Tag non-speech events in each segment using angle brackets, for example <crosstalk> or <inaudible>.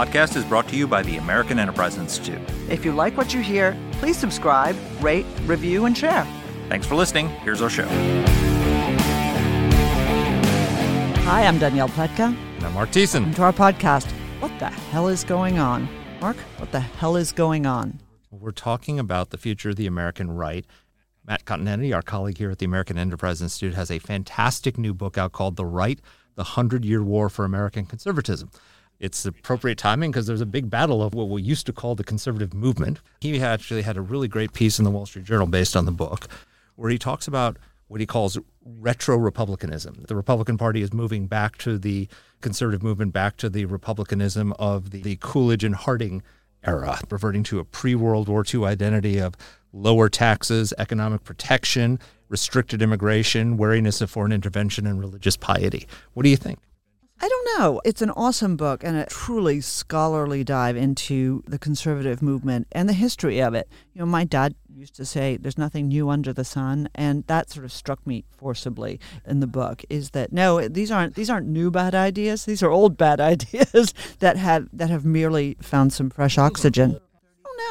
Podcast is brought to you by the American Enterprise Institute. If you like what you hear, please subscribe, rate, review, and share. Thanks for listening. Here's our show. Hi, I'm Danielle Pletka. And I'm Marc Thiessen. Welcome to our podcast. What the hell is going on? Marc, what the hell is going on? We're talking about the future of the American right. Matt Continetti, our colleague here at the American Enterprise Institute, has a fantastic new book out called The Right The Hundred Year War for American Conservatism. It's appropriate timing because there's a big battle of what we used to call the conservative movement. He actually had a really great piece in the Wall Street Journal based on the book where he talks about what he calls retro republicanism. The Republican Party is moving back to the conservative movement, back to the republicanism of the, the Coolidge and Harding era, reverting to a pre World War II identity of lower taxes, economic protection, restricted immigration, wariness of foreign intervention, and religious piety. What do you think? I don't know. It's an awesome book and a truly scholarly dive into the conservative movement and the history of it. You know, my dad used to say there's nothing new under the sun and that sort of struck me forcibly in the book is that no, these aren't these aren't new bad ideas. These are old bad <laughs> ideas that have that have merely found some fresh oxygen.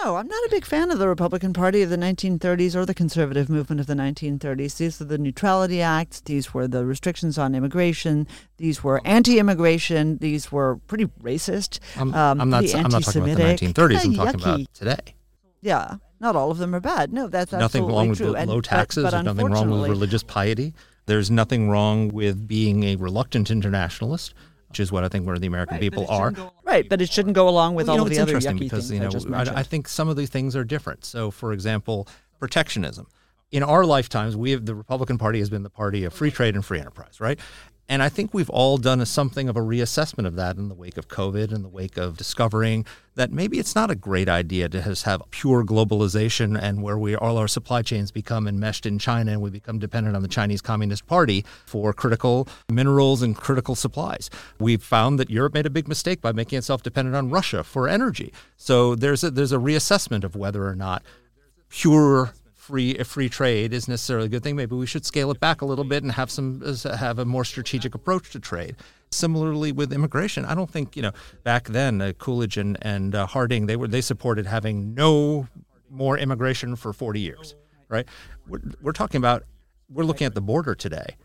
No, I'm not a big fan of the Republican Party of the 1930s or the conservative movement of the 1930s. These are the Neutrality Acts. These were the restrictions on immigration. These were anti-immigration. These were pretty racist. I'm, um, I'm not. I'm not talking about the 1930s. I'm talking about today. Yeah, not all of them are bad. No, that's nothing wrong with true. the And- low but- taxes. but There's nothing wrong with religious piety. There's nothing wrong with being a reluctant internationalist, which is what I think where the American people are. Right, but it shouldn't go along with Well, you all know, of it's the other interesting yucky because things you know I just I. I think some of these things are different. So, for example, protectionism. In our lifetimes, we have the Republican Party has been the party of free trade and free enterprise, right? And I think we've all done a, something of a reassessment of that in the wake of COVID, in the wake of discovering that maybe it's not a great idea to just have pure globalization and where we all our supply chains become enmeshed in China and we become dependent on the Chinese Communist Party for critical minerals and critical supplies. We've found that Europe made a big mistake by making itself dependent on Russia for energy. So there's a, there's a reassessment of whether or not pure free free trade is necessarily a good thing. Maybe we should scale it back a little bit and have some have a more strategic approach to trade. Similarly with immigration, I don't think you know back then uh, Coolidge and and uh, Harding they were they supported having no more immigration for 40 years, right? We're, we're talking about we're looking at the border today.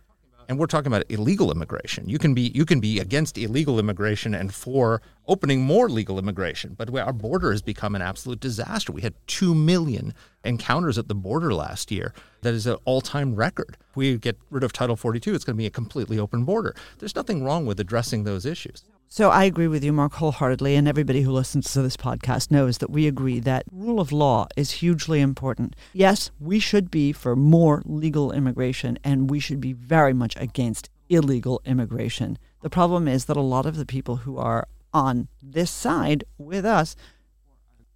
And we're talking about illegal immigration. You can be you can be against illegal immigration and for opening more legal immigration, but our border has become an absolute disaster. We had two million encounters at the border last year. That is an all-time record. If we get rid of Title 42, it's going to be a completely open border. There's nothing wrong with addressing those issues. So I agree with you, Marc, wholeheartedly, and everybody who listens to this podcast knows that we agree that rule of law is hugely important. Yes, we should be for more legal immigration, and we should be very much against illegal immigration. The problem is that a lot of the people who are on this side with us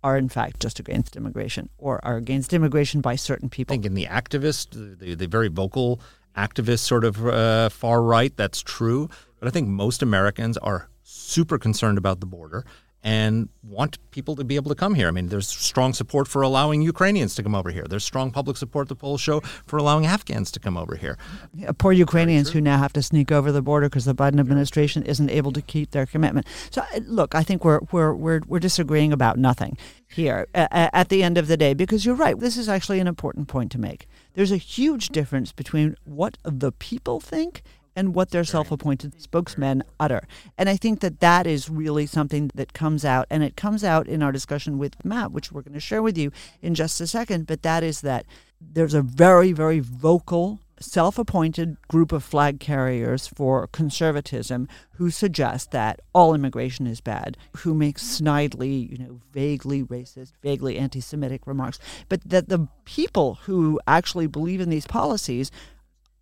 are in fact just against immigration or are against immigration by certain people. I think in the activist, the, the very vocal activist sort of uh, far right, that's true. But I think most Americans are super concerned about the border and want people to be able to come here. I mean, there's strong support for allowing Ukrainians to come over here. There's strong public support the polls show for allowing Afghans to come over here. Yeah, poor Ukrainians who now have to sneak over the border because the Biden administration isn't able to keep their commitment. So, uh, look, I think we're we're we're, we're disagreeing about nothing here at the end of the day because you're right. This is actually an important point to make. There's a huge difference between what the people think and what their self-appointed spokesmen utter. And I think that that is really something that comes out, and it comes out in our discussion with Matt, which we're going to share with you in just a second. But that is that there's a very, very vocal, self-appointed group of flag carriers for conservatism who suggest that all immigration is bad, who make snidely, you know, vaguely racist, vaguely anti-Semitic remarks, but that the people who actually believe in these policies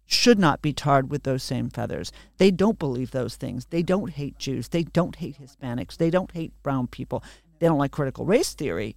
should not be tarred with those same feathers. They don't believe those things. They don't hate Jews. They don't hate Hispanics. They don't hate brown people. They don't like critical race theory.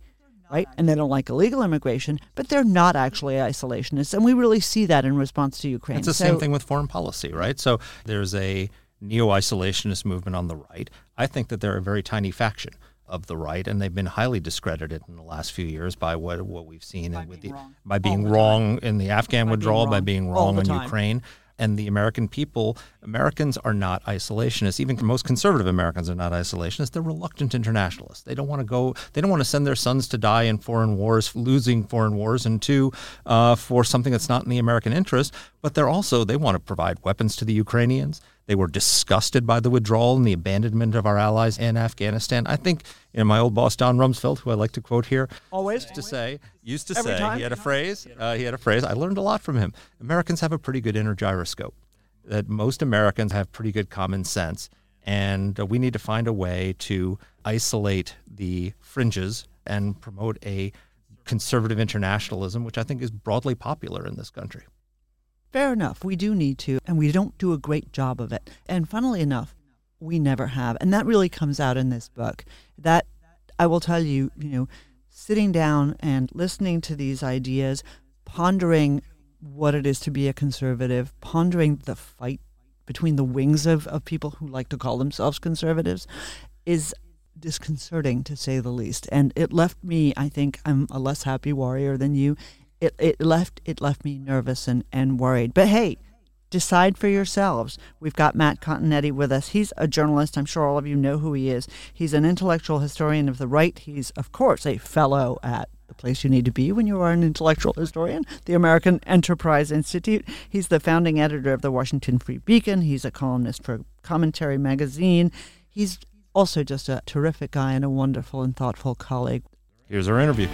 right? And they don't like illegal immigration, but they're not actually isolationists. And we really see that in response to Ukraine. It's the So- same thing with foreign policy, right? So there's a neo isolationist movement on the right. I think that they're a very tiny faction of the right, and they've been highly discredited in the last few years by what what we've seen and with the, by being wrong in the Afghan withdrawal, by being wrong in time. Ukraine. And the American people, Americans are not isolationists. Even most conservative Americans are not isolationists. They're reluctant internationalists. They don't want to go. They don't want to send their sons to die in foreign wars, losing foreign wars, and two, uh, for something that's not in the American interest. But they're also they want to provide weapons to the Ukrainians. They were disgusted by the withdrawal and the abandonment of our allies in Afghanistan. I think, you know, my old boss Don Rumsfeld, who I like to quote here, Always. used to say, used to Every say, time? he had a phrase. Uh, he had a phrase. I learned a lot from him. Americans have a pretty good inner gyroscope. That most Americans have pretty good common sense, and uh, we need to find a way to isolate the fringes and promote a conservative internationalism, which I think is broadly popular in this country. Fair enough. We do need to, and we don't do a great job of it. And funnily enough, we never have. And that really comes out in this book. That I will tell you, you know, sitting down and listening to these ideas, pondering what it is to be a conservative, pondering the fight between the wings of, of people who like to call themselves conservatives is disconcerting to say the least. And it left me, I think I'm a less happy warrior than you. It it left it left me nervous and, and worried. But hey, decide for yourselves. We've got Matt Continetti with us. He's a journalist. I'm sure all of you know who he is. He's an intellectual historian of the right. He's of course a fellow at the place you need to be when you are an intellectual historian, the American Enterprise Institute. He's the founding editor of the Washington Free Beacon. He's a columnist for Commentary magazine. He's also just a terrific guy and a wonderful and thoughtful colleague. Here's our interview.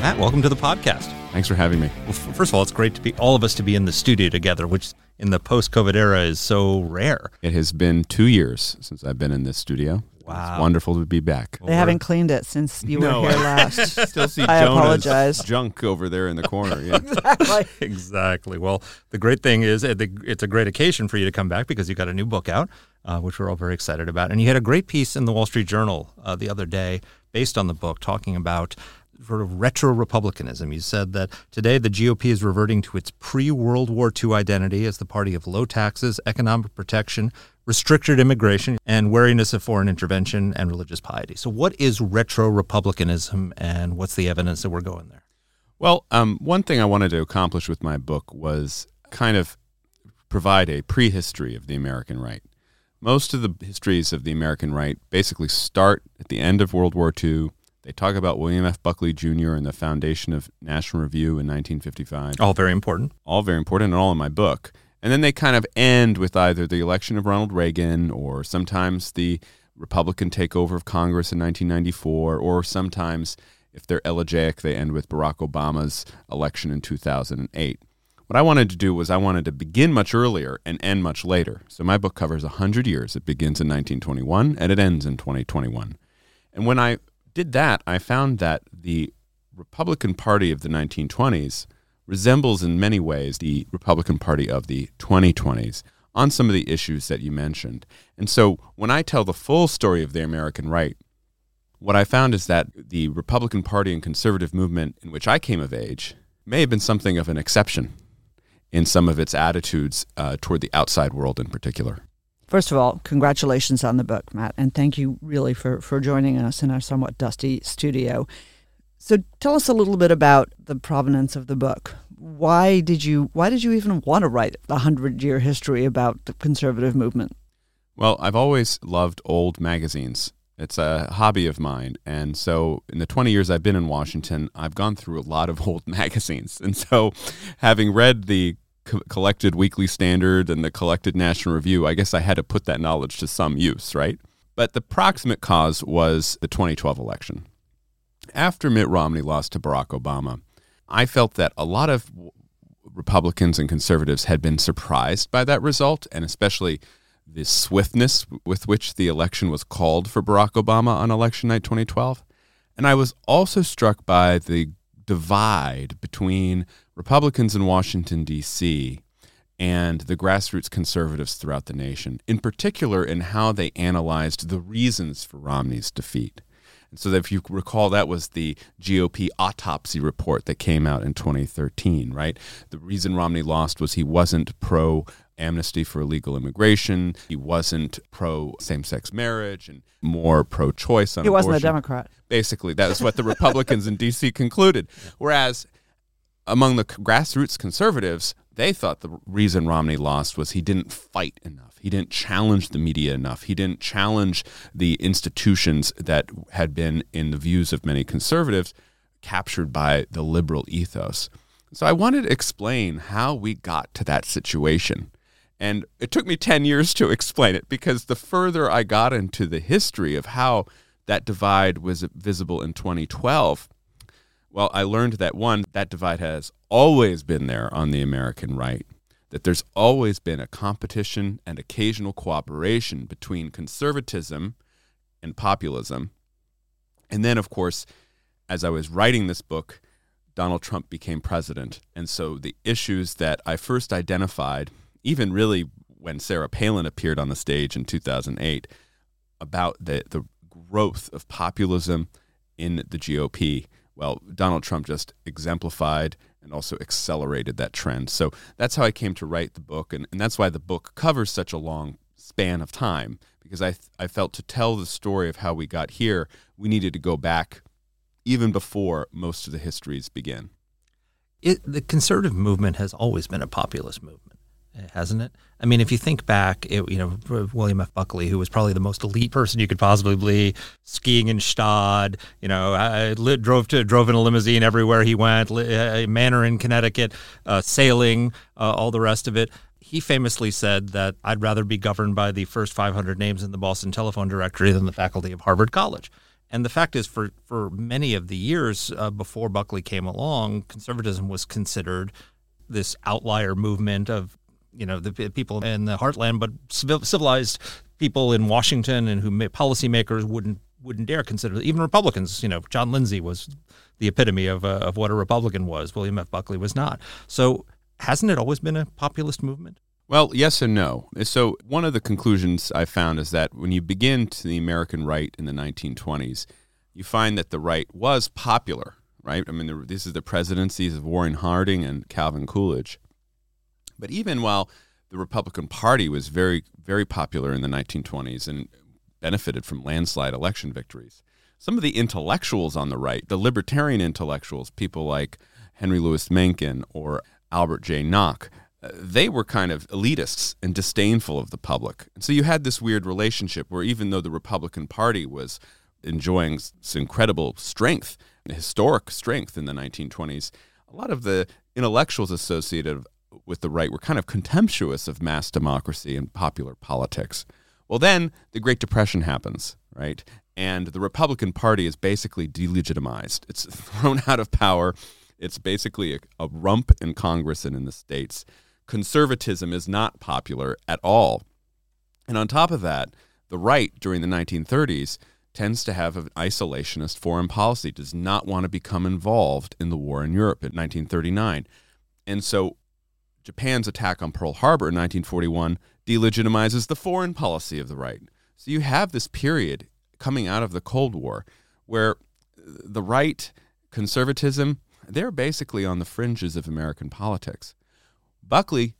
Matt, welcome to the podcast. Thanks for having me. Well, f- first of all, it's great to be all of us to be in the studio together, which in the post-COVID era is so rare. It has been two years since I've been in this studio. Wow. It's wonderful to be back. They haven't cleaned it since you No. were here last. <laughs> Still see I Jonah's apologize. junk over there in the corner. Yeah. <laughs> exactly. <laughs> Exactly. Well, the great thing is it's a great occasion for you to come back because you got a new book out, uh, which we're all very excited about. And you had a great piece in the Wall Street Journal uh, the other day based on the book talking about sort of retro republicanism. You said that today the GOP is reverting to its pre World War II identity as the party of low taxes, economic protection, restricted immigration, and wariness of foreign intervention and religious piety. So, what is retro republicanism and what's the evidence that we're going there? Well, um, one thing I wanted to accomplish with my book was kind of provide a prehistory of the American right. Most of the histories of the American right basically start at the end of World War II. They talk about William F. Buckley Jr. and the foundation of National Review in 1955. All very important. all very important and all in my book. And then they kind of end with either the election of Ronald Reagan or sometimes the Republican takeover of Congress in 1994, or sometimes, if they're elegiac, they end with Barack Obama's election in 2008. What I wanted to do was I wanted to begin much earlier and end much later. So my book covers 100 years. It begins in 1921 and it ends in 2021. And when I did that, I found that the Republican Party of the 1920s resembles in many ways the Republican Party of the 2020s on some of the issues that you mentioned. And so when I tell the full story of the American right, what I found is that the Republican Party and conservative movement in which I came of age may have been something of an exception in some of its attitudes uh, toward the outside world in particular. First of all, congratulations on the book, Matt, and thank you really for, for joining us in our somewhat dusty studio. So tell us a little bit about the provenance of the book. Why did you why did you even want to write a hundred year history about the conservative movement? Well, I've always loved old magazines. It's a hobby of mine. And so, in the 20 years I've been in Washington, I've gone through a lot of <laughs> old magazines. And so, having read the co- collected Weekly Standard and the collected National Review, I guess I had to put that knowledge to some use, right? But the proximate cause was the 2012 election. After Mitt Romney lost to Barack Obama, I felt that a lot of Republicans and conservatives had been surprised by that result, and especially the swiftness with which the election was called for Barack Obama on election night 2012. And I was also struck by the divide between Republicans in Washington, D.C. and the grassroots conservatives throughout the nation, in particular in how they analyzed the reasons for Romney's defeat. And so, if you recall, that was the GOP autopsy report that came out in 2013, right? The reason Romney lost was he wasn't pro amnesty for illegal immigration, he wasn't pro same sex marriage, and more pro choice He wasn't a. Democrat. Basically, that is what the Republicans in D.C. concluded. <laughs> Whereas among the grassroots conservatives, they thought the reason Romney lost was he didn't fight enough. He didn't challenge the media enough. He didn't challenge the institutions that had been, in the views of many conservatives, captured by the liberal ethos. So I wanted to explain how we got to that situation. And it took me 10 years to explain it because the further I got into the history of how that divide was visible in 2012, well, I learned that one, that divide has always been there on the American right, that there's always been a competition and occasional cooperation between conservatism and populism. And then, of course, as I was writing this book, Donald Trump became president. And so the issues that I first identified, even really when Sarah Palin appeared on the stage in 2008, about the, the growth of populism in the GOP, well, Donald Trump just exemplified and also accelerated that trend. So that's how I came to write the book. And, and that's why the book covers such a long span of time, because I, I felt to tell the story of how we got here, we needed to go back even before most of the histories begin. It, the conservative movement has always been a populist movement, hasn't it? I mean, if you think back, it, you know, William F. Buckley, who was probably the most elite person you could possibly be, skiing in Gstaad, you know, I drove to drove in a limousine everywhere he went, a manor in Connecticut, uh, sailing, uh, all the rest of it. He famously said that I'd rather be governed by the first 500 names in the Boston Telephone Directory than the faculty of Harvard College. And the fact is, for, for many of the years uh, before Buckley came along, conservatism was considered this outlier movement of, you know, the people in the heartland, but civilized people in Washington and who policymakers wouldn't wouldn't dare consider. Even Republicans, you know, John Lindsay was the epitome of uh, of what a Republican was. William F. Buckley was not. So, hasn't it always been a populist movement? Well, yes and no. So, one of the conclusions I found is that when you begin to the American right in the 1920s, you find that the right was popular, right? I mean, this is the presidencies of Warren Harding and Calvin Coolidge. But even while the Republican Party was very, very popular in the 1920s and benefited from landslide election victories, some of the intellectuals on the right, the libertarian intellectuals, people like Henry Louis Mencken or Albert J. Nock, uh, they were kind of elitists and disdainful of the public. And so you had this weird relationship where even though the Republican Party was enjoying incredible strength, historic strength in the 1920s, a lot of the intellectuals associated with the right were kind of contemptuous of mass democracy and popular politics. Well, then the Great Depression happens, right? And the Republican Party is basically delegitimized. It's <laughs> thrown out of power. It's basically a, a rump in Congress and in the states conservatism is not popular at all. And on top of that, the right during the 1930s tends to have an isolationist foreign policy, does not want to become involved in the war in Europe in 1939. And so Japan's attack on Pearl Harbor in 1941 delegitimizes the foreign policy of the right. So you have this period coming out of the Cold War where the right, conservatism, they're basically on the fringes of American politics. Buckley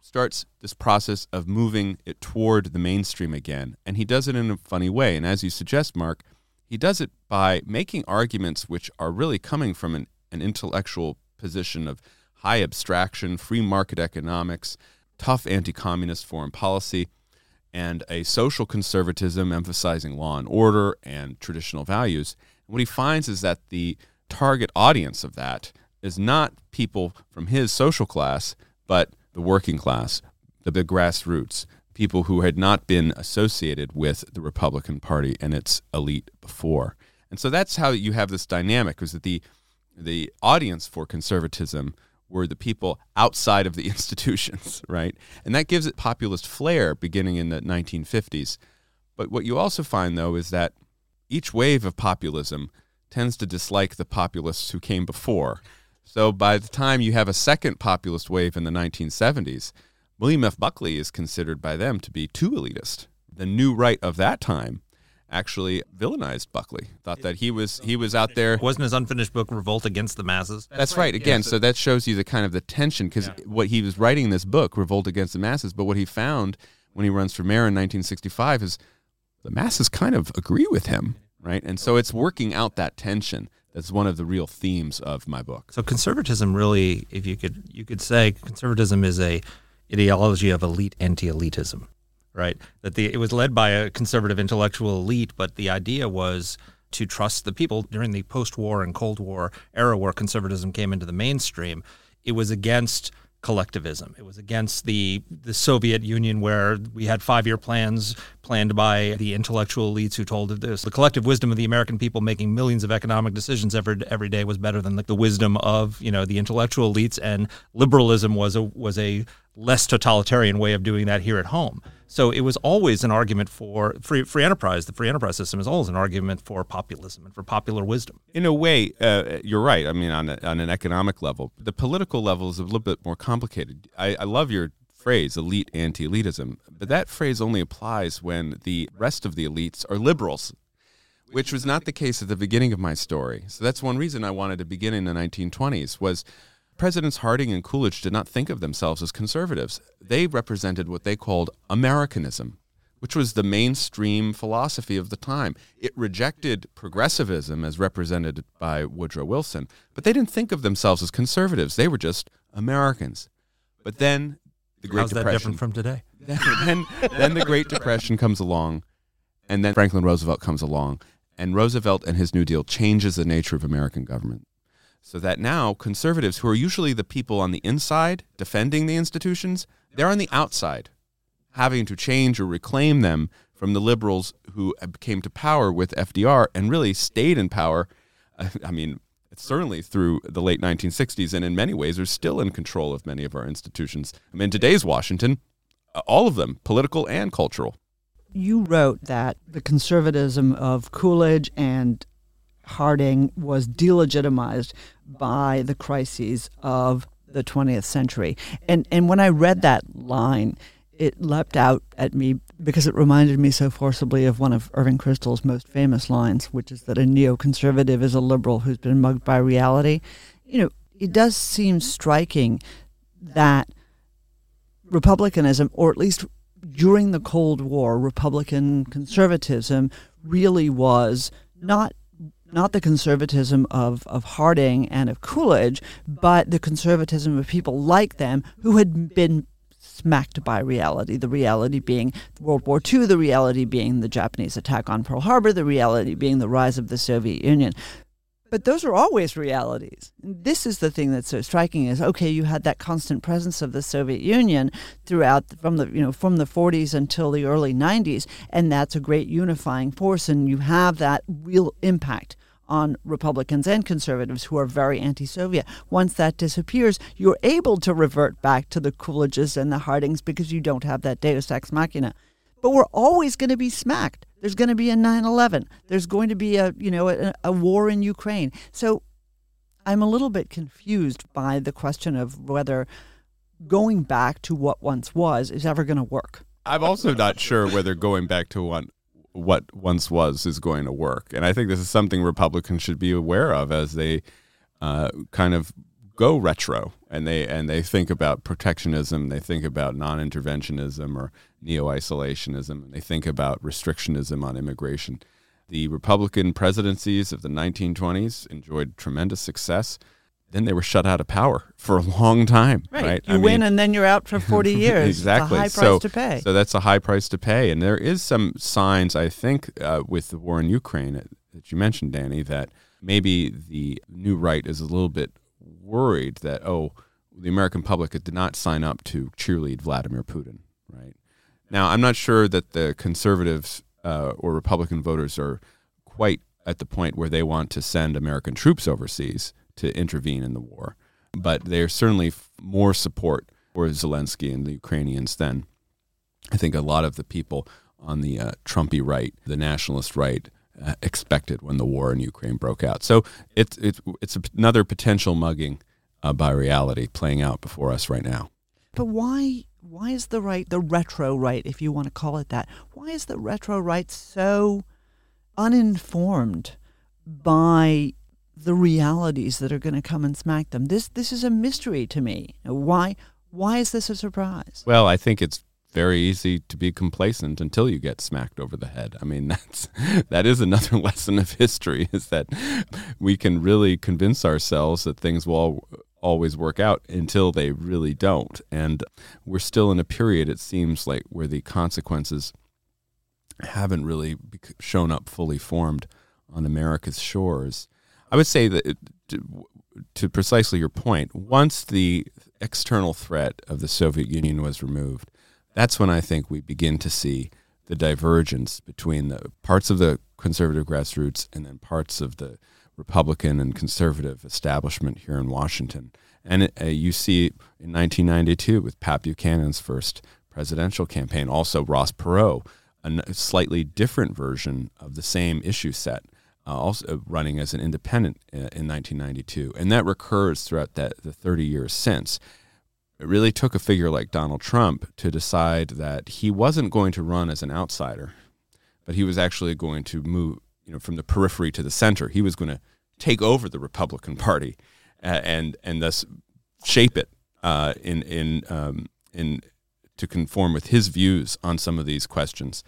starts this process of moving it toward the mainstream again, and he does it in a funny way. And as you suggest, Marc, he does it by making arguments which are really coming from an, an intellectual position of high abstraction, free market economics, tough anti communist foreign policy, and a social conservatism emphasizing law and order and traditional values. And what he finds is that the target audience of that is not people from his social class, but the working class, the, the grassroots, people who had not been associated with the Republican Party and its elite before. And so that's how you have this dynamic is that the the audience for conservatism were the people outside of the <laughs> institutions, right? And that gives it populist flair beginning in the 1950s. But what you also find though is that each wave of populism tends to dislike the populists who came before. So by the time you have a second populist wave in the 1970s, William F. Buckley is considered by them to be too elitist. The new right of that time actually villainized Buckley, thought that he was he was out there. Wasn't his unfinished book Revolt Against the Masses? That's right. Again, so that shows you the kind of the tension because what he was writing in this book, Revolt Against the Masses, but what he found when he runs for mayor in 1965 is the masses kind of agree with him, right? And so it's working out that tension. That's one of the real themes of my book. So conservatism really, if you could you could say conservatism is a ideology of elite anti-elitism, right? That the it was led by a conservative intellectual elite, but the idea was to trust the people during the post-war and Cold War era where conservatism came into the mainstream. It was against collectivism. It was against the the Soviet Union where we had five-year plans planned by the intellectual elites who told this the collective wisdom of the American people making millions of economic decisions every every day was better than the, the wisdom of, you know, the intellectual elites and liberalism was a was a less totalitarian way of doing that here at home. So it was always an argument for free, free enterprise. The free enterprise system is always an argument for populism and for popular wisdom. In a way, uh, you're right. I mean, on, a, on an economic level, the political level is a little bit more complicated. I, I love your phrase, elite anti elitism, but that phrase only applies when the rest of the elites are liberals, which was not the case at the beginning of my story. So that's one reason I wanted to begin in the 1920s was Presidents Harding and Coolidge did not think of themselves as conservatives. They represented what they called Americanism, which was the mainstream philosophy of the time. It rejected progressivism as represented by Woodrow Wilson, but they didn't think of themselves as conservatives. They were just Americans. But then the Great Depression. How's that different from today? <laughs> then, then, then the Great Depression comes along, and then Franklin Roosevelt comes along, and Roosevelt and his New Deal changes the nature of American government. So that now conservatives, who are usually the people on the inside defending the institutions, they're on the outside, having to change or reclaim them from the liberals who came to power with FDR and really stayed in power. <laughs> I mean, certainly through the late 1960s, and in many ways are still in control of many of our institutions. I mean, today's Washington, uh, all of them, political and cultural. You wrote that the conservatism of Coolidge and Harding was delegitimized by the crises of the 20th century. And and when I read that line, it leapt out at me because it reminded me so forcibly of one of Irving Kristol's most famous lines, which is that a neoconservative is a liberal who's been mugged by reality. You know, it does seem striking that republicanism, or at least during the Cold War, Republican conservatism really was not not the conservatism of, of Harding and of Coolidge, but the conservatism of people like them who had been smacked by reality. The reality being World War II, the reality being the Japanese attack on Pearl Harbor, the reality being the rise of the Soviet Union. But those are always realities. This is the thing that's so striking is okay, you had that constant presence of the Soviet Union throughout from the you know from the 40s until the early 90s, and that's a great unifying force, and you have that real impact on Republicans and conservatives who are very anti Soviet. Once that disappears, you're able to revert back to the Coolidges and the Hardings because you don't have that deus ex machina. But we're always going to be smacked. There's going to be a 9 11. There's going to be a, you know, a, a war in Ukraine. So I'm a little bit confused by the question of whether going back to what once was is ever going to work. I'm also not sure whether going back to one what once was is going to work. And I think this is something Republicans should be aware of as they uh, kind of go retro and they and they think about protectionism, they think about non-interventionism or neo-isolationism, and they think about restrictionism on immigration. The Republican presidencies of the 1920s enjoyed tremendous success then they were shut out of power for a long time. Right. right? You I win mean, and then you're out for <laughs> 40 years. exactly. It's a high price so, to pay. So that's a high price to pay. And there is some signs, I think, uh, with the war in Ukraine that you mentioned, Dany, that maybe the new right is a little bit worried that, oh, the American public did not sign up to cheerlead Vladimir Putin, right? Now, I'm not sure that the conservatives uh, or Republican voters are quite at the point where they want to send American troops overseas to intervene in the war. But there's certainly more support for Zelensky and the Ukrainians than I think a lot of the people on the uh, Trumpy right, the nationalist right, uh, expected when the war in Ukraine broke out. So it's it's it's another potential mugging uh, by reality playing out before us right now. But why why is the right the retro right, if you want to call it that, why is the retro right so uninformed by the realities that are going to come and smack them? This this is a mystery to me. Why why is this a surprise? Well, I think it's very easy to be complacent until you get smacked over the head. I mean, <laughs> that's that is another <laughs> lesson of history is that we can really convince ourselves that things will always work out until they really don't. And we're still in a period it seems like where the consequences haven't really shown up fully formed on America's shores. I would say that to, to precisely your point, once the external threat of the Soviet Union was removed, that's when I think we begin to see the divergence between the parts of the conservative grassroots and then parts of the Republican and conservative establishment here in Washington. And uh, you see in 1992 with Pat Buchanan's first presidential campaign, also Ross Perot, a slightly different version of the same issue set, also running as an independent uh, in 1992. And that recurs throughout that, the 30 years since. It really took a figure like Donald Trump to decide that he wasn't going to run as an outsider, but he was actually going to move, you know, from the periphery to the center. He was going to take over the Republican Party, uh, and and thus shape it uh, in in um, in to conform with his views on some of these questions.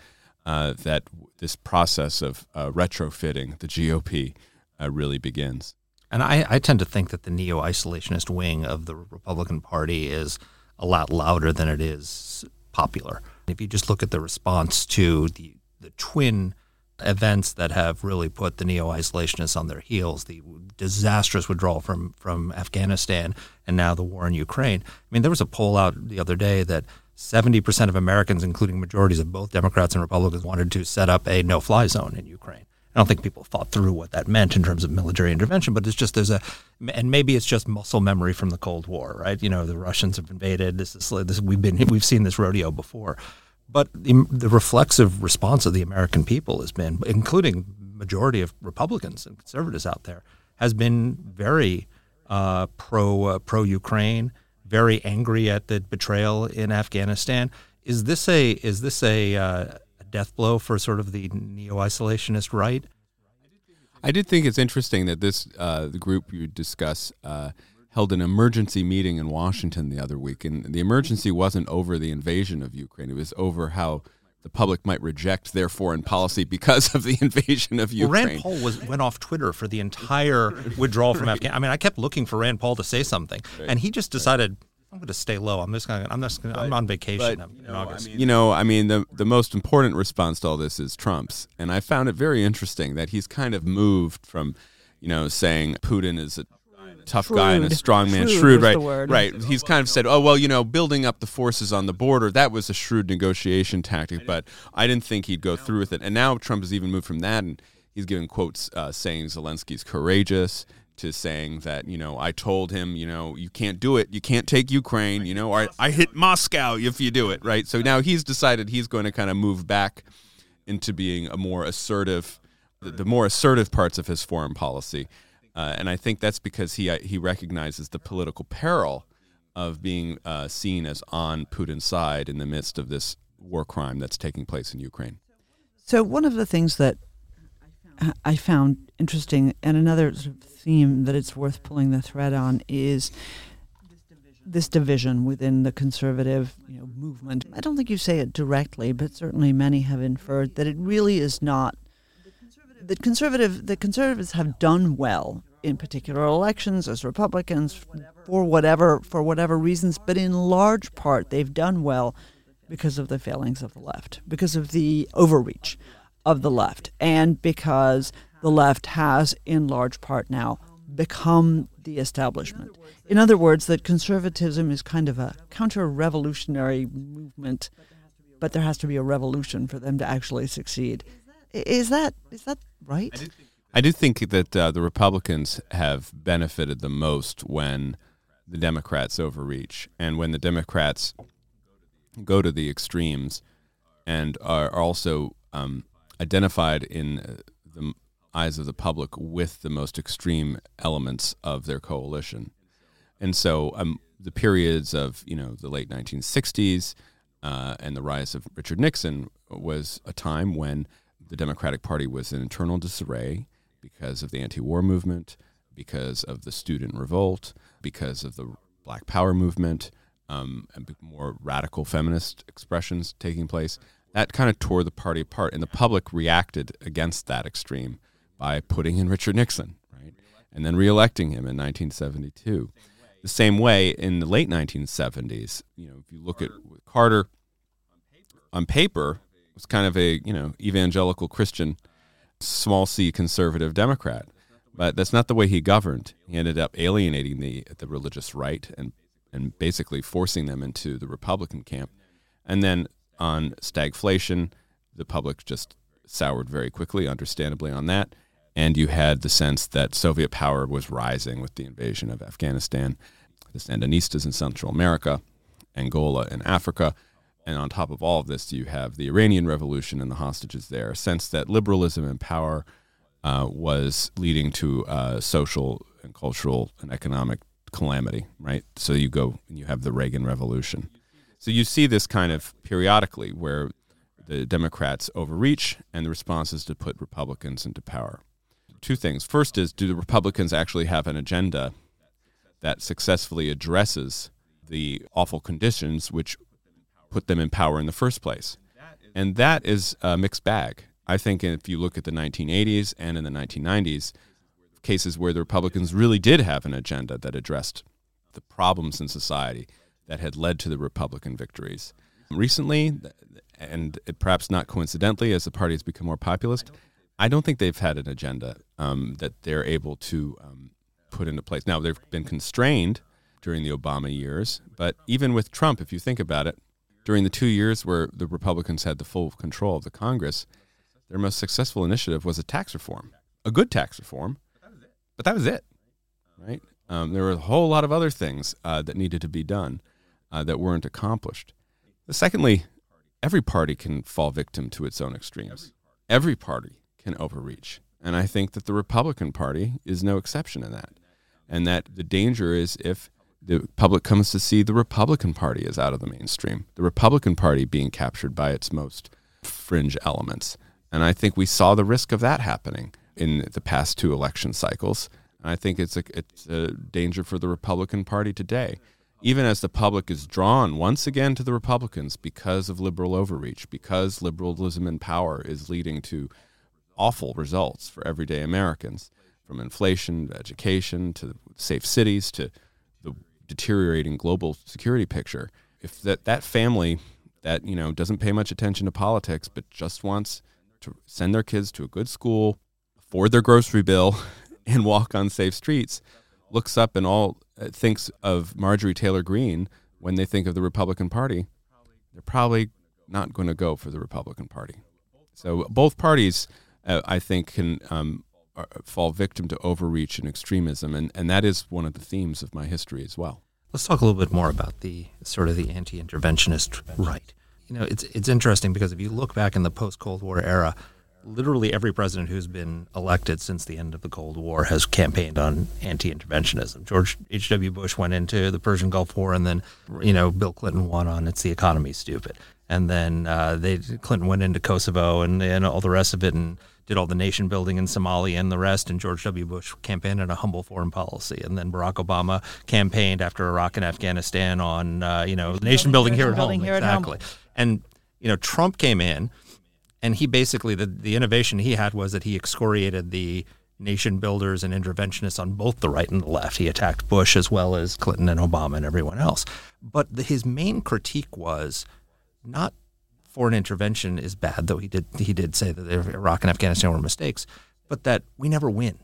Uh, that this process of uh, retrofitting the GOP uh, really begins. And I, I tend to think that the neo isolationist wing of the Republican Party is a lot louder than it is popular. If you just look at the response to the, the twin events that have really put the neo isolationists on their heels the disastrous withdrawal from, from Afghanistan and now the war in Ukraine. I mean, there was a poll out the other day that 70% of Americans, including majorities of both Democrats and Republicans, wanted to set up a no fly zone in Ukraine. I don't think people thought through what that meant in terms of military intervention, but it's just there's a, and maybe it's just muscle memory from the Cold War, right? You know, the Russians have invaded. This is this we've been we've seen this rodeo before, but the, the reflexive response of the American people has been, including majority of Republicans and conservatives out there, has been very uh, pro uh, pro Ukraine, very angry at the betrayal in Afghanistan. Is this a is this a uh, death blow for sort of the neo isolationist right. I did think it's interesting that this uh, the group you discuss uh, held an emergency meeting in Washington the other week, and the emergency wasn't over the invasion of Ukraine; it was over how the public might reject their foreign policy because of the <laughs> invasion of Ukraine. Well, Rand Paul was went off Twitter for the entire withdrawal from right. Afghanistan. I mean, I kept looking for Rand Paul to say something, right. and he just decided. Right I'm going to stay low. I'm just going. I'm just. Gonna, but, I'm on vacation but, in August. I mean, you know, I mean, the the most important response to all this is Trump's, and I found it very interesting that he's kind of moved from, you know, saying Putin is a tough shrewd. guy and a strong man, shrewd, shrewd right? Right. He's kind of said, oh well, you know, building up the forces on the border that was a shrewd negotiation tactic, but I didn't think he'd go through with it. And now Trump has even moved from that and. He's giving quotes uh, saying Zelensky's courageous to saying that you know I told him you know you can't do it you can't take Ukraine you know I, I hit Moscow if you do it right so now he's decided he's going to kind of move back into being a more assertive the, the more assertive parts of his foreign policy uh, and I think that's because he uh, he recognizes the political peril of being uh, seen as on Putin's side in the midst of this war crime that's taking place in Ukraine. So one of the things that I found interesting, and another sort of theme that it's worth pulling the thread on is this division within the conservative you know, movement. I don't think you say it directly, but certainly many have inferred that it really is not. The conservative, the conservatives have done well in particular elections as Republicans for whatever for whatever reasons, but in large part they've done well because of the failings of the left, because of the overreach of the left, and because the left has, in large part now, become the establishment. In other words, that conservatism is kind of a counter revolutionary movement, but there has to be a revolution for them to actually succeed. Is that is that right? I do think that uh, the Republicans have benefited the most when the Democrats overreach and when the Democrats go to the extremes and are also um, identified in uh, the eyes of the public with the most extreme elements of their coalition. And so um, the periods of you know the late 1960s uh, and the rise of Richard Nixon was a time when the Democratic Party was in internal disarray because of the anti-war movement, because of the student revolt, because of the Black Power movement, um, and more radical feminist expressions taking place. That kind of tore the party apart, and the public reacted against that extreme by putting in Richard Nixon, right, and then reelecting him in 1972. The same way in the late 1970s, you know, if you look at Carter, on paper was kind of a you know evangelical Christian, small c conservative Democrat, but that's not the way he governed. He ended up alienating the the religious right and and basically forcing them into the Republican camp. And then on stagflation, the public just soured very quickly, understandably on that. And you had the sense that Soviet power was rising with the invasion of Afghanistan, the Sandinistas in Central America, Angola, and Africa. And on top of all of this, you have the Iranian Revolution and the hostages there. A sense that liberalism and power uh, was leading to uh, social and cultural and economic calamity, right? So you go and you have the Reagan Revolution. So you see this kind of periodically where the Democrats overreach and the response is to put Republicans into power. Two things. First is do the Republicans actually have an agenda that successfully addresses the awful conditions which put them in power in the first place? And that is a mixed bag. I think if you look at the 1980s and in the 1990s, cases where the Republicans really did have an agenda that addressed the problems in society that had led to the Republican victories. Recently, and perhaps not coincidentally, as the party has become more populist, I don't think they've had an agenda um, that they're able to um, put into place. Now, they've been constrained during the Obama years, but even with Trump, if you think about it, during the two years where the Republicans had the full control of the Congress, their most successful initiative was a tax reform, a good tax reform, but that was it, right? Um, there were a whole lot of other things uh, that needed to be done uh, that weren't accomplished. Secondly, every party can fall victim to its own extremes. Every party can overreach. And I think that the Republican Party is no exception in that. And that the danger is if the public comes to see the Republican Party is out of the mainstream, the Republican Party being captured by its most fringe elements. And I think we saw the risk of that happening in the past two election cycles. And I think it's a, it's a danger for the Republican Party today. Even as the public is drawn once again to the Republicans because of liberal overreach, because liberalism in power is leading to awful results for everyday Americans, from inflation to education to safe cities to deteriorating global security picture. If that, that family that you know doesn't pay much attention to politics but just wants to send their kids to a good school, afford their grocery bill, <laughs> and walk on safe streets, looks up and all uh, thinks of Marjorie Taylor Greene when they think of the Republican Party, they're probably not going to go for the Republican Party. So both parties, uh, I think, can um, fall victim to overreach and extremism, and, and that is one of the themes of my history as well. Let's talk a little bit more about the sort of the anti-interventionist right. You know, it's it's interesting because if you look back in the post-Cold War era, literally every president who's been elected since the end of the Cold War has campaigned on anti-interventionism. George H.W. Bush went into the Persian Gulf War, and then you know Bill Clinton won on "It's the economy, stupid," and then uh, they Clinton went into Kosovo and, and all the rest of it, and did all the nation building in Somalia and the rest. And George W. Bush campaigned on a humble foreign policy, and then Barack Obama campaigned after Iraq and Afghanistan on uh, you know nation building, here at home. Here exactly, at home. and you know Trump came in and he basically the, the innovation he had was that he excoriated the nation builders and interventionists on both the right and the left. He attacked Bush as well as Clinton and Obama and everyone else. But the, his main critique was not foreign intervention is bad, though he did he did say that Iraq and Afghanistan were mistakes, but that we never win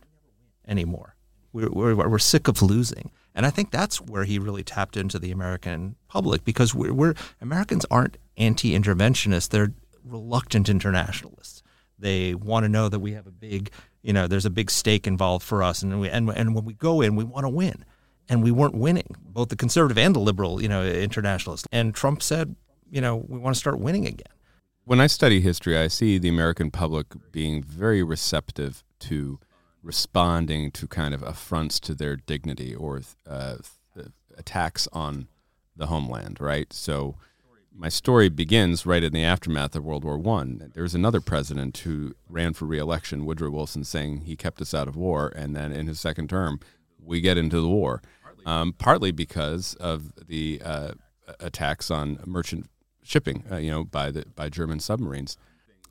anymore. We're, we're, we're sick of losing. And I think that's where he really tapped into the American public because we're, we're Americans aren't anti-interventionists; they're reluctant internationalists. They want to know that we have a big, you know, there's a big stake involved for us, and we, and and when we go in, we want to win, and we weren't winning. Both the conservative and the liberal, you know, internationalists. And Trump said, you know, we want to start winning again. When I study history, I see the American public being very receptive to responding to kind of affronts to their dignity or uh, attacks on the homeland, right? So my story begins right in the aftermath of World War One. There's another president who ran for reelection, Woodrow Wilson, saying he kept us out of war, and then in his second term, we get into the war, um, partly because of the uh, attacks on merchant shipping, uh, you know, by the by German submarines.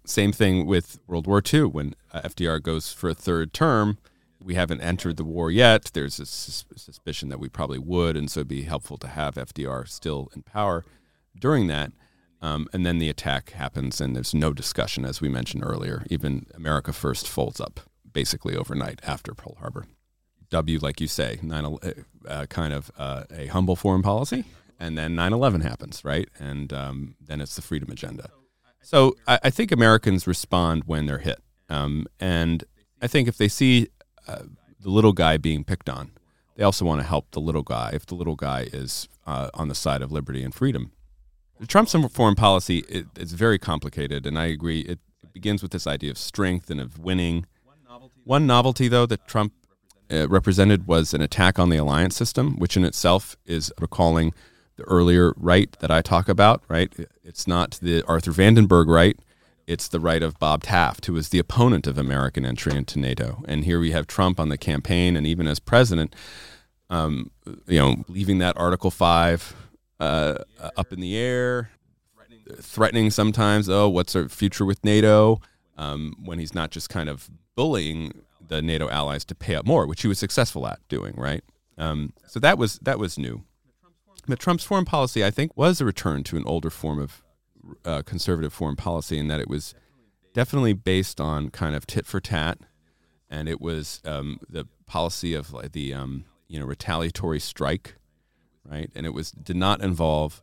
Same thing with World War II when uh, FDR goes for a third term. We haven't entered the war yet. There's a sus- suspicion that we probably would, and so it'd be helpful to have FDR still in power during that. Um, and then the attack happens, and there's no discussion, as we mentioned earlier. Even America First folds up basically overnight after Pearl Harbor. W, like you say, 9, uh, uh, kind of uh, a humble foreign policy, and then 9 11 happens, right? And um, then it's the freedom agenda. So I, I, think Americans respond when they're hit. Um, and I think if they see uh, the little guy being picked on, they also want to help the little guy if the little guy is uh, on the side of liberty and freedom. Trump's foreign policy is very complicated, and I agree. It, it, begins with this idea of strength and of winning. One novelty, though, that Trump uh, represented was an attack on the alliance system, which in itself is recalling the earlier right that I talk about. Right, it's not the Arthur Vandenberg right; it's the right of Bob Taft, who was the opponent of American entry into NATO. And here we have Trump on the campaign, and even as president, um, you know, leaving that Article Five uh, up in the air, threatening sometimes. Oh, what's our future with NATO? Um, when he's not just kind of bullying the NATO allies to pay up more, which he was successful at doing, right? Um, so that was that was new. But Trump's foreign policy, I think, was a return to an older form of uh, conservative foreign policy in that it was definitely based on kind of tit for tat, and it was um, the policy of like the um, you know retaliatory strike right? And it was did not involve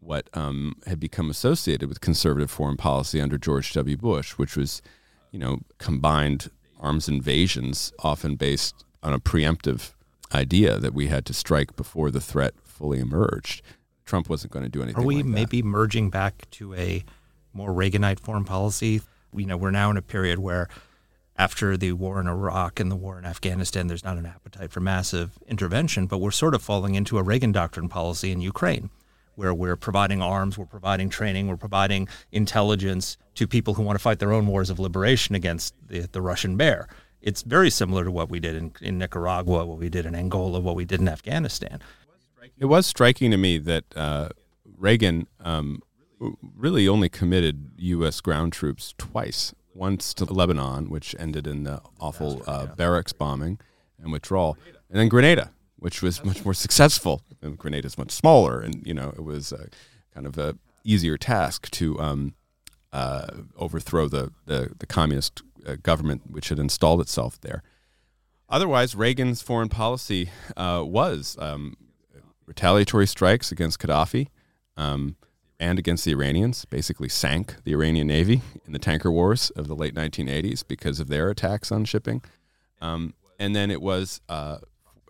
what um, had become associated with conservative foreign policy under George W. Bush, which was, you know, combined arms invasions, often based on a preemptive idea that we had to strike before the threat fully emerged. Trump wasn't going to do anything. Are we like maybe merging back to a more Reaganite foreign policy? You know, we're now in a period where after the war in Iraq and the war in Afghanistan, there's not an appetite for massive intervention, but we're sort of falling into a Reagan doctrine policy in Ukraine, where we're providing arms, we're providing training, we're providing intelligence to people who want to fight their own wars of liberation against the, the Russian bear. It's very similar to what we did in, in Nicaragua, what we did in Angola, what we did in Afghanistan. It was striking to me that uh, Reagan um, really only committed U.S. ground troops twice once to Lebanon, which ended in the awful uh, barracks bombing and withdrawal, and then Grenada, which was much more successful. And Grenada is much smaller, and you know it was a, kind of a easier task to um, uh, overthrow the the, the communist uh, government which had installed itself there. Otherwise, Reagan's foreign policy uh, was um, retaliatory strikes against Gaddafi. Um, and against the Iranians, basically sank the Iranian Navy in the tanker wars of the late 1980s because of their attacks on shipping. Um, and then it was uh,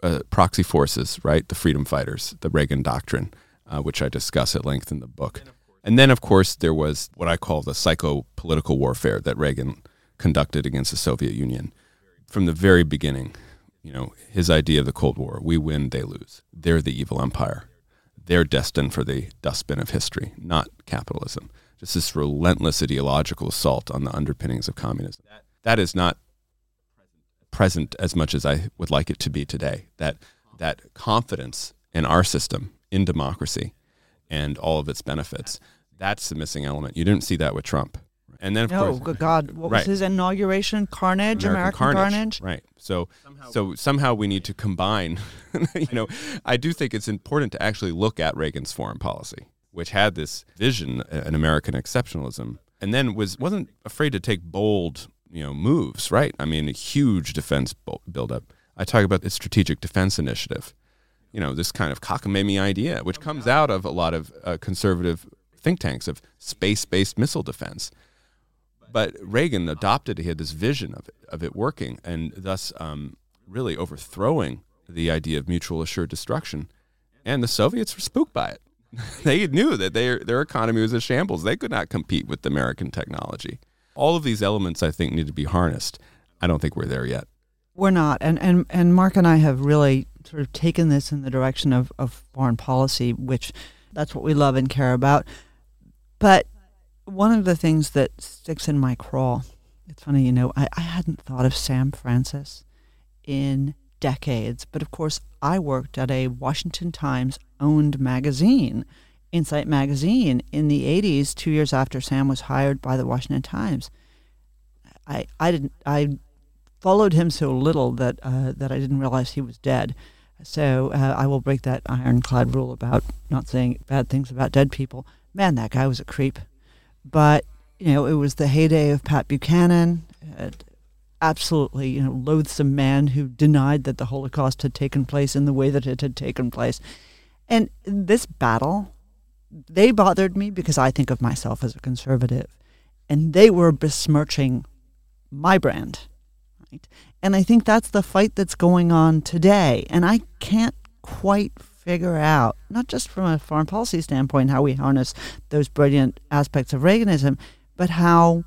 uh, proxy forces, right? The freedom fighters, the Reagan Doctrine, uh, which I discuss at length in the book. And then, of course, there was what I call the psycho political warfare that Reagan conducted against the Soviet Union. From the very beginning, you know, his idea of the Cold War we win, they lose. They're the evil empire they're destined for the dustbin of history, not capitalism. Just this relentless ideological assault on the underpinnings of communism. That is not present as much as I would like it to be today. That that confidence in our system, in democracy, and all of its benefits. That's the missing element. You didn't see that with Trump. And then, of no, course, good God, what right. was his inauguration? Carnage, American, American carnage. carnage. Right. So, somehow, so somehow we need to combine. <laughs> you know, I do think it's important to actually look at Reagan's foreign policy, which had this vision, an American exceptionalism, and then was wasn't afraid to take bold, you know, moves. Right. I mean, a huge defense buildup. I talk about the Strategic Defense Initiative. You know, this kind of cockamamie idea, which comes out of a lot of uh, conservative think tanks of space-based missile defense but Reagan adopted, he had this vision of it, of it working and thus um, really overthrowing the idea of mutual assured destruction. And the Soviets were spooked by it. <laughs> they knew that their, their economy was a shambles. They could not compete with American technology. All of these elements, I think, need to be harnessed. I don't think we're there yet. We're not. And, and, and Marc and I have really sort of taken this in the direction of, of foreign policy, which that's what we love and care about. But one of the things that sticks in my craw, it's funny, you know, I, I hadn't thought of Sam Francis in decades, but of course, I worked at a Washington Times owned magazine, Insight Magazine, in the 80s, two years after Sam was hired by the Washington Times. I, I didn't I followed him so little that uh, that I didn't realize he was dead. So uh, I will break that ironclad rule about not saying bad things about dead people. Man, that guy was a creep. But you know, it was the heyday of Pat Buchanan, absolutely you know loathsome man who denied that the Holocaust had taken place in the way that it had taken place. And this battle, they bothered me because I think of myself as a conservative, and they were besmirching my brand. Right? And I think that's the fight that's going on today. And I can't quite figure out, not just from a foreign policy standpoint, how we harness those brilliant aspects of Reaganism, but how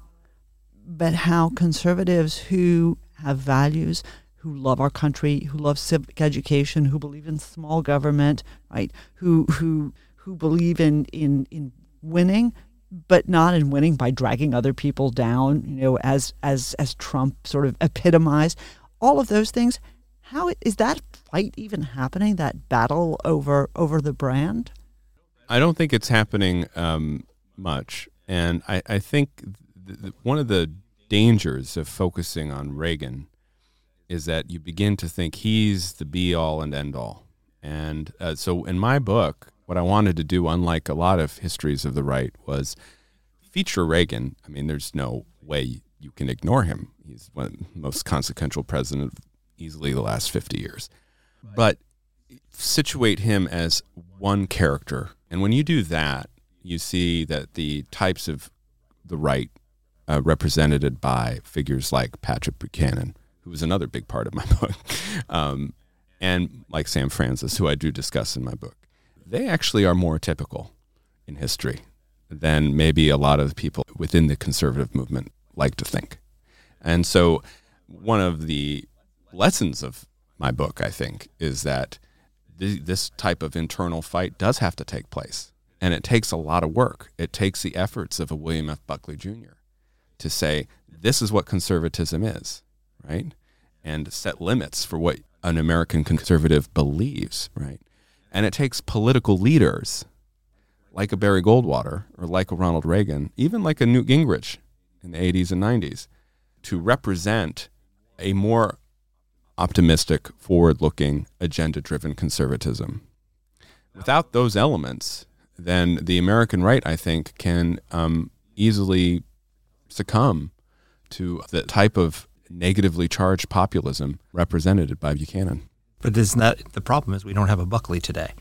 but how conservatives who have values, who love our country, who love civic education, who believe in small government, right? Who who who believe in in in winning, but not in winning by dragging other people down, you know, as as as Trump sort of epitomized. All of those things. How is that fight even happening? That battle over over the brand? I don't think it's happening um, much, and I, I think th- th- one of the dangers of focusing on Reagan is that you begin to think he's the be all and end all. And uh, so, in my book, what I wanted to do, unlike a lot of histories of the right, was feature Reagan. I mean, there's no way you can ignore him. He's one of the most consequential president of easily the last 50 years. But situate him as one character. And when you do that, you see that the types of the right uh, represented by figures like Patrick Buchanan, who was another big part of my <laughs> book, um, and like Sam Francis, who I do discuss in my book, they actually are more typical in history than maybe a lot of people within the conservative movement like to think. And so, one of the lessons of my book, I think, is that th- this type of internal fight does have to take place. And it takes a lot of work. It takes the efforts of a William F. Buckley Jr. to say, this is what conservatism is, right? And set limits for what an American conservative believes, right? And it takes political leaders like a Barry Goldwater or like a Ronald Reagan, even like a Newt Gingrich in the 80s and 90s, to represent a more optimistic, forward looking, agenda driven conservatism. Without those elements, then the American right, I think, can um, easily succumb to the type of negatively charged populism represented by Buchanan. But isn't that the problem? Is we don't have a Buckley today,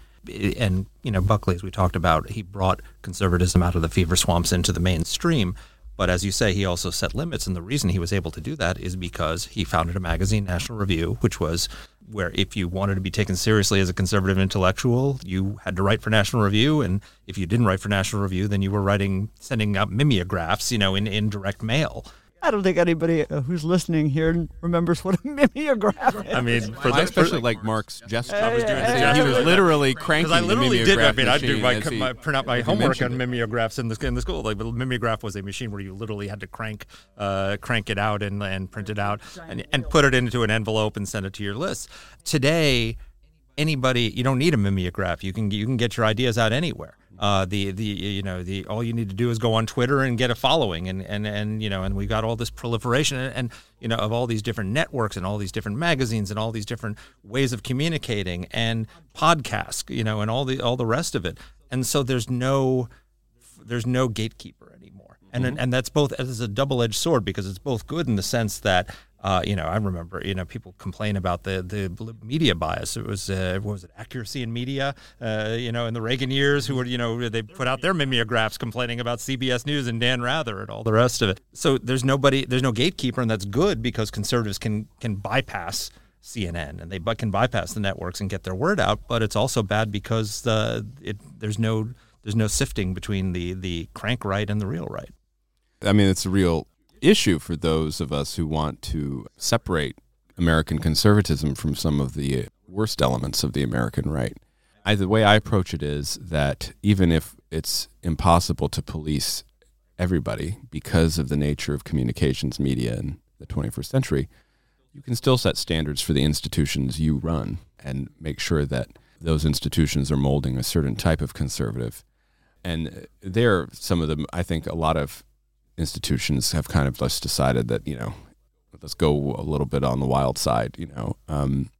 and you know Buckley, as we talked about, he brought conservatism out of the fever swamps into the mainstream. But as you say, he also set limits, and the reason he was able to do that is because he founded a magazine, National Review, which was where if you wanted to be taken seriously as a conservative intellectual, you had to write for National Review, and if you didn't write for National Review, then you were writing, sending out mimeographs, you know, in, in direct mail. I don't think anybody uh, who's listening here remembers what a <laughs> mimeograph is. I mean, for I the, especially like Marc's gesture. I was doing the he was literally cranking Because I literally did. I mean, I do my, he- my print out my homework on mimeographs in the in the school. Like, but mimeograph was a machine where you literally had to crank uh, crank it out and and print it out and and put it into an envelope and send it to your list. Today, anybody you don't need a mimeograph. You can you can get your ideas out anywhere. Uh, the the you know the all you need to do is go on Twitter and get a following and and and you know and we got all this proliferation and, and you know of all these different networks and all these different magazines and all these different ways of communicating and podcasts you know and all the all the rest of it. And so there's no there's no gatekeeper anymore and and that's both as a double edged sword because it's both good in the sense that uh, you know, I remember, you know, people complain about the the media bias. It was, uh, what was it, accuracy in media? Uh, you know, in the Reagan years, who were, you know, they put out their mimeographs complaining about CBS News and Dan Rather and all the rest of it. So there's nobody, there's no gatekeeper, and that's good because conservatives can can bypass CNN and they can bypass the networks and get their word out. But it's also bad because the it there's no there's no sifting between the the crank right and the real right. I mean, it's a real issue for those of us who want to separate American conservatism from some of the worst elements of the American right. I, the way I approach it is that even if it's impossible to police everybody because of the nature of communications media in the 21st century, you can still set standards for the institutions you run and make sure that those institutions are molding a certain type of conservative. And there, are some of them, I think a lot of institutions have kind of just decided that, you know, let's go a little bit on the wild side, you know. Um,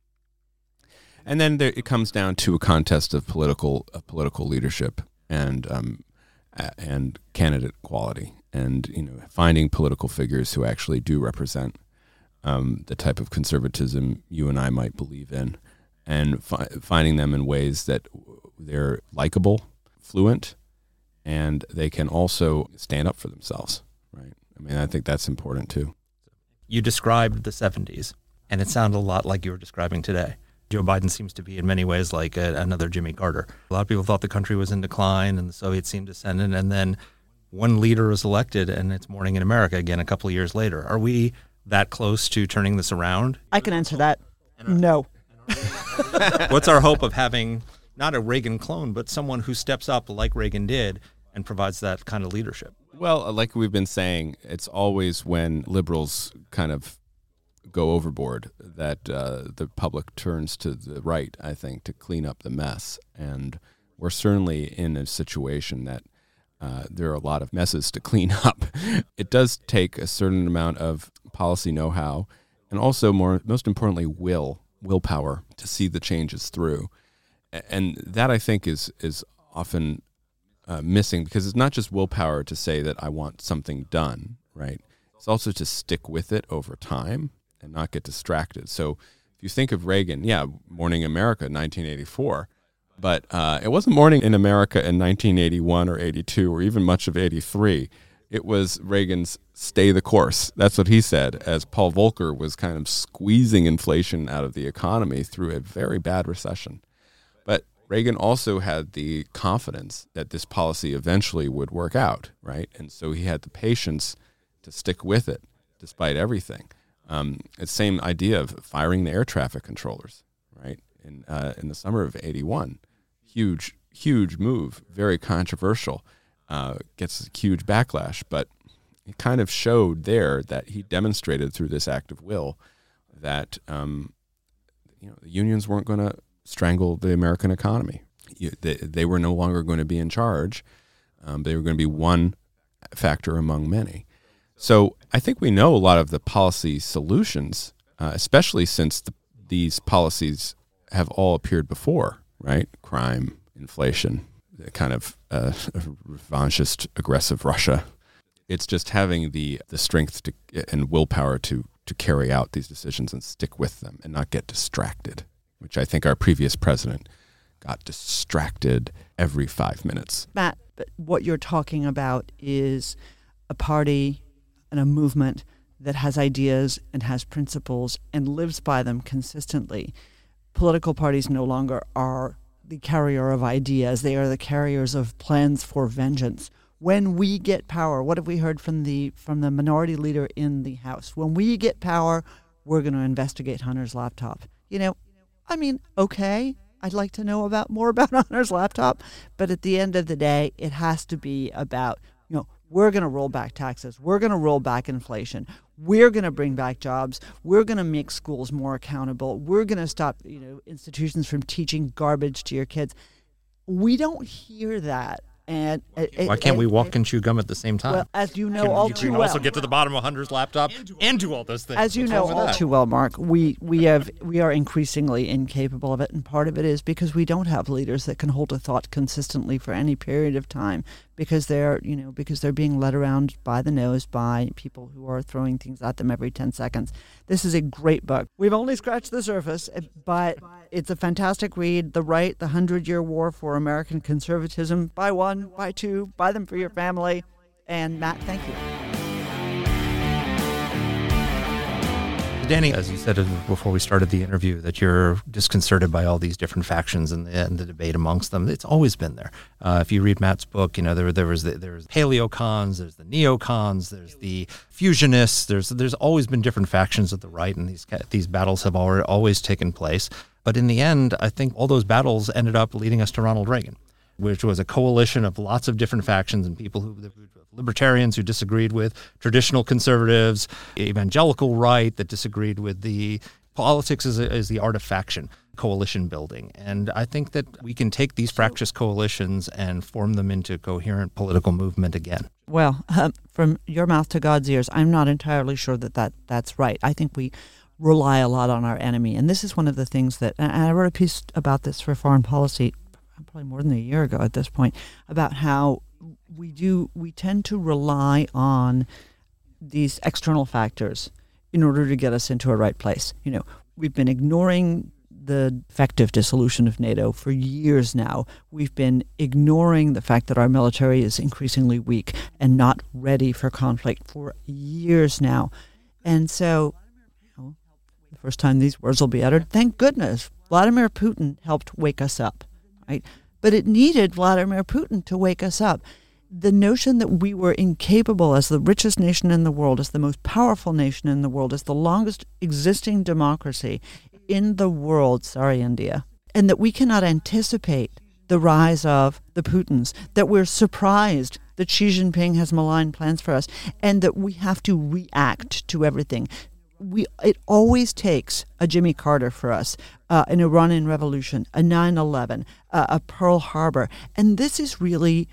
and then there, it comes down to a contest of political of political leadership and um, and candidate quality, and you know finding political figures who actually do represent um, the type of conservatism you and I might believe in, and fi- finding them in ways that they're likable, fluent, and they can also stand up for themselves. Right. I mean, I think that's important too. You described the 70s, and it sounded a lot like you were describing today. Joe Biden seems to be in many ways like a, another Jimmy Carter. A lot of people thought the country was in decline and the Soviets seemed ascendant, and then one leader was elected, and it's morning in America again a couple of years later. Are we that close to turning this around? I can answer that. No. <laughs> What's our hope of having not a Reagan clone, but someone who steps up like Reagan did and provides that kind of leadership? Well, like we've been saying, it's always when liberals kind of go overboard that uh, the public turns to the right, I think, to clean up the mess. And we're certainly in a situation that uh, there are a lot of messes to <laughs> clean up. It does take a certain amount of policy know-how, and also more, most importantly, will, willpower to see the changes through. And that I think is is often uh, missing because it's not just willpower to say that I want something done, right? It's also to stick with it over time and not get distracted. So if you think of Reagan, yeah, Morning America, 1984, but uh, it wasn't Morning in America in 1981 or 82 or even much of 83. It was Reagan's stay the course. That's what he said, as Paul Volcker was kind of squeezing inflation out of the economy through a very bad recession. Reagan also had the confidence that this policy eventually would work out, right? And so he had the patience to stick with it despite everything. Um, same idea of firing the air traffic controllers, right? In uh, in the summer of '81, huge huge move, very controversial, uh, gets huge backlash, but it kind of showed there that he demonstrated through this act of will that um, you know the unions weren't going to strangle the American economy. You, they, they were no longer going to be in charge. Um, they were going to be one factor among many. So I think we know a lot of the policy solutions, uh, especially since the, these policies have all appeared before, right? Crime, inflation, kind of uh, revanchist, aggressive Russia. It's just having the the strength to, and willpower to to carry out these decisions and stick with them and not get distracted, which I think our previous president got distracted every five minutes. Matt, but what you're talking about is a party and a movement that has ideas and has principles and lives by them consistently. Political parties no longer are the carrier of ideas, they are the carriers of plans for vengeance. When we get power, what have we heard from the from the minority leader in the House? When we get power, we're going to investigate Hunter's laptop. You know, I mean, okay, I'd like to know about more about <laughs> Hunter's laptop, but at the end of the day, it has to be about you know we're going to roll back taxes. We're going to roll back inflation. We're going to bring back jobs. We're going to make schools more accountable. We're going to stop, you know, institutions from teaching garbage to your kids. We don't hear that. And why can't we walk and chew gum at the same time? Well, as you know can, all you too can well. also get to the bottom of Hunter's laptop and do all those things. As you What's know all that? too well, Marc, we we have we are increasingly incapable of it, and part of it is because we don't have leaders that can hold a thought consistently for any period of time, because they're you know because they're being led around by the nose by people who are throwing things at them every ten seconds. This is a great book. We've only scratched the surface, eh, but it's a fantastic read. The Right, The Hundred Year War for American Conservatism. by one, buy two, buy them for your family. And Matt, thank you. Dany, as you said before we started the interview, that you're disconcerted by all these different factions and the, and the debate amongst them. It's always been there. Uh, if you read Matt's book, you know there there was the, there's paleocons, there's the neocons, there's the fusionists. There's there's always been different factions of the right, and these these battles have already, always taken place. But in the end, I think all those battles ended up leading us to Ronald Reagan, which was a coalition of lots of different factions and people who libertarians who disagreed with traditional conservatives, evangelical right that disagreed with the politics is, is the art of faction coalition building. And I think that we can take these fractious coalitions and form them into coherent political movement again. Well, um, from your mouth to God's ears, I'm not entirely sure that, that that's right. I think we rely a lot on our enemy. And this is one of the things that, and I wrote a piece about this for foreign policy probably more than a year ago at this point, about how we do, we tend to rely on these external factors in order to get us into a right place. You know, we've been ignoring the effective dissolution of NATO for years now. We've been ignoring the fact that our military is increasingly weak and not ready for conflict for years now. And so, you know, the first time these words will be uttered, thank goodness Vladimir Putin helped wake us up, right? But it needed Vladimir Putin to wake us up the notion that we were incapable as the richest nation in the world, as the most powerful nation in the world, as the longest existing democracy in the world, sorry, India, and that we cannot anticipate the rise of the Putins, that we're surprised that Xi Jinping has malign plans for us, and that we have to react to everything. We, it always takes a Jimmy Carter for us, uh, an Iranian Revolution, a 9 11, uh, a Pearl Harbor. And this is really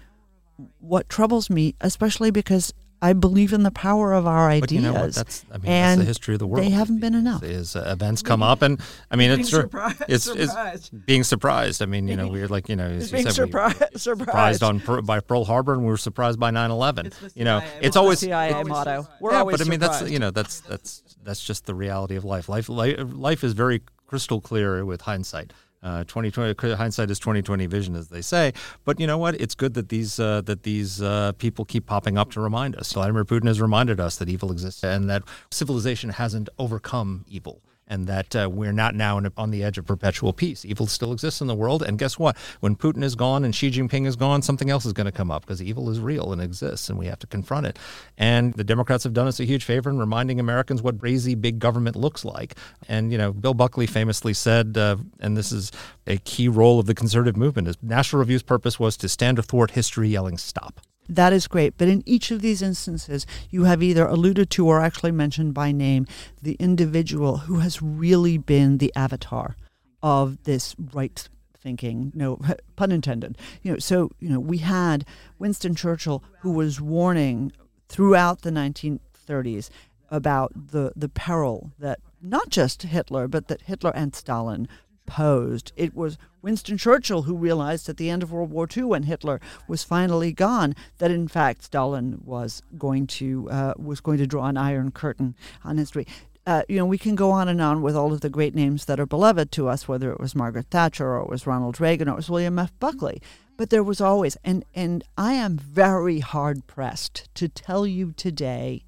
what troubles me, especially because I believe in the power of our ideas. But you know what? That's I mean and that's the history of the world. They haven't been enough. Is uh, events come up, and I mean it's surprised, it's, surprised. it's being surprised. I mean you know we're like you know as you being said, surprised, we, surprised. surprised on by Pearl Harbor, and we were surprised by 9/11. You know it's always CIA motto. We're yeah, always but I mean surprised. that's you know that's that's that's just the reality of life. Life life, life is very crystal clear with hindsight. Uh, 2020 hindsight is 2020 vision, as they say. But you know what? It's good that these uh, that these uh, people keep popping up to remind us. Vladimir Putin has reminded us that evil exists and that civilization hasn't overcome evil and that uh, we're not now a, on the edge of perpetual peace. Evil still exists in the world, and guess what? When Putin is gone and Xi Jinping is gone, something else is going to come up because evil is real and exists, and we have to confront it. And the Democrats have done us a huge favor in reminding Americans what crazy big government looks like. And you know, Bill Buckley famously said, uh, and this is a key role of the conservative movement: is National Review's purpose was to stand athwart history, yelling "Stop." That is great. But in each of these instances, you have either alluded to or actually mentioned by name the individual who has really been the avatar of this right thinking, no <laughs> pun intended. You know, so you know, we had Winston Churchill who was warning throughout the 1930s about the the peril that not just Hitler, but that Hitler and Stalin posed. It was Winston Churchill who realized at the end of World War II, when Hitler was finally gone, that in fact Stalin was going to uh, was going to draw an iron curtain on history. Uh, you know, we can go on and on with all of the great names that are beloved to us, whether it was Margaret Thatcher or it was Ronald Reagan or it was William F. Buckley. But there was always, and and I am very hard pressed to tell you today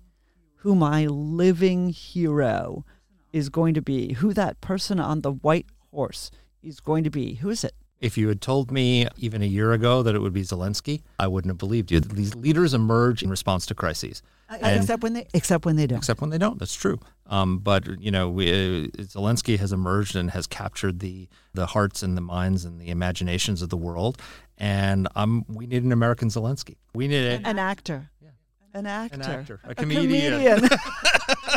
who my living hero is going to be, who that person on the white horse is going to be. Who is it? If you had told me even a year ago that it would be Zelensky, I wouldn't have believed you. These leaders emerge in response to crises. And- except when they except when they don't. except when they don't. That's true. Um, but you know, we, uh, Zelensky has emerged and has captured the the hearts and the minds and the imaginations of the world. And um, we need an American Zelensky. We need a, An actor. Yeah. An actor. An actor, a A comedian. comedian. <laughs>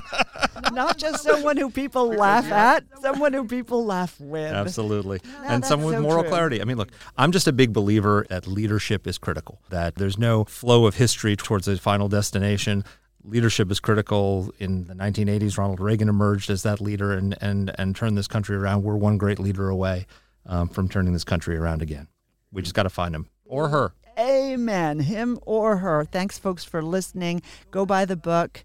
<laughs> Not just someone who people laugh at, someone who people laugh with. Absolutely. <laughs> and that's someone with moral true. clarity. I mean, look, I'm just a big believer that leadership is critical, that there's no flow of history towards a final destination. Leadership is critical. In the 1980s, Ronald Reagan emerged as that leader and, and, and turned this country around. We're one great leader away um, from turning this country around again. We just got to find him or her. Amen. Him or her. Thanks, folks, for listening. Go buy the book.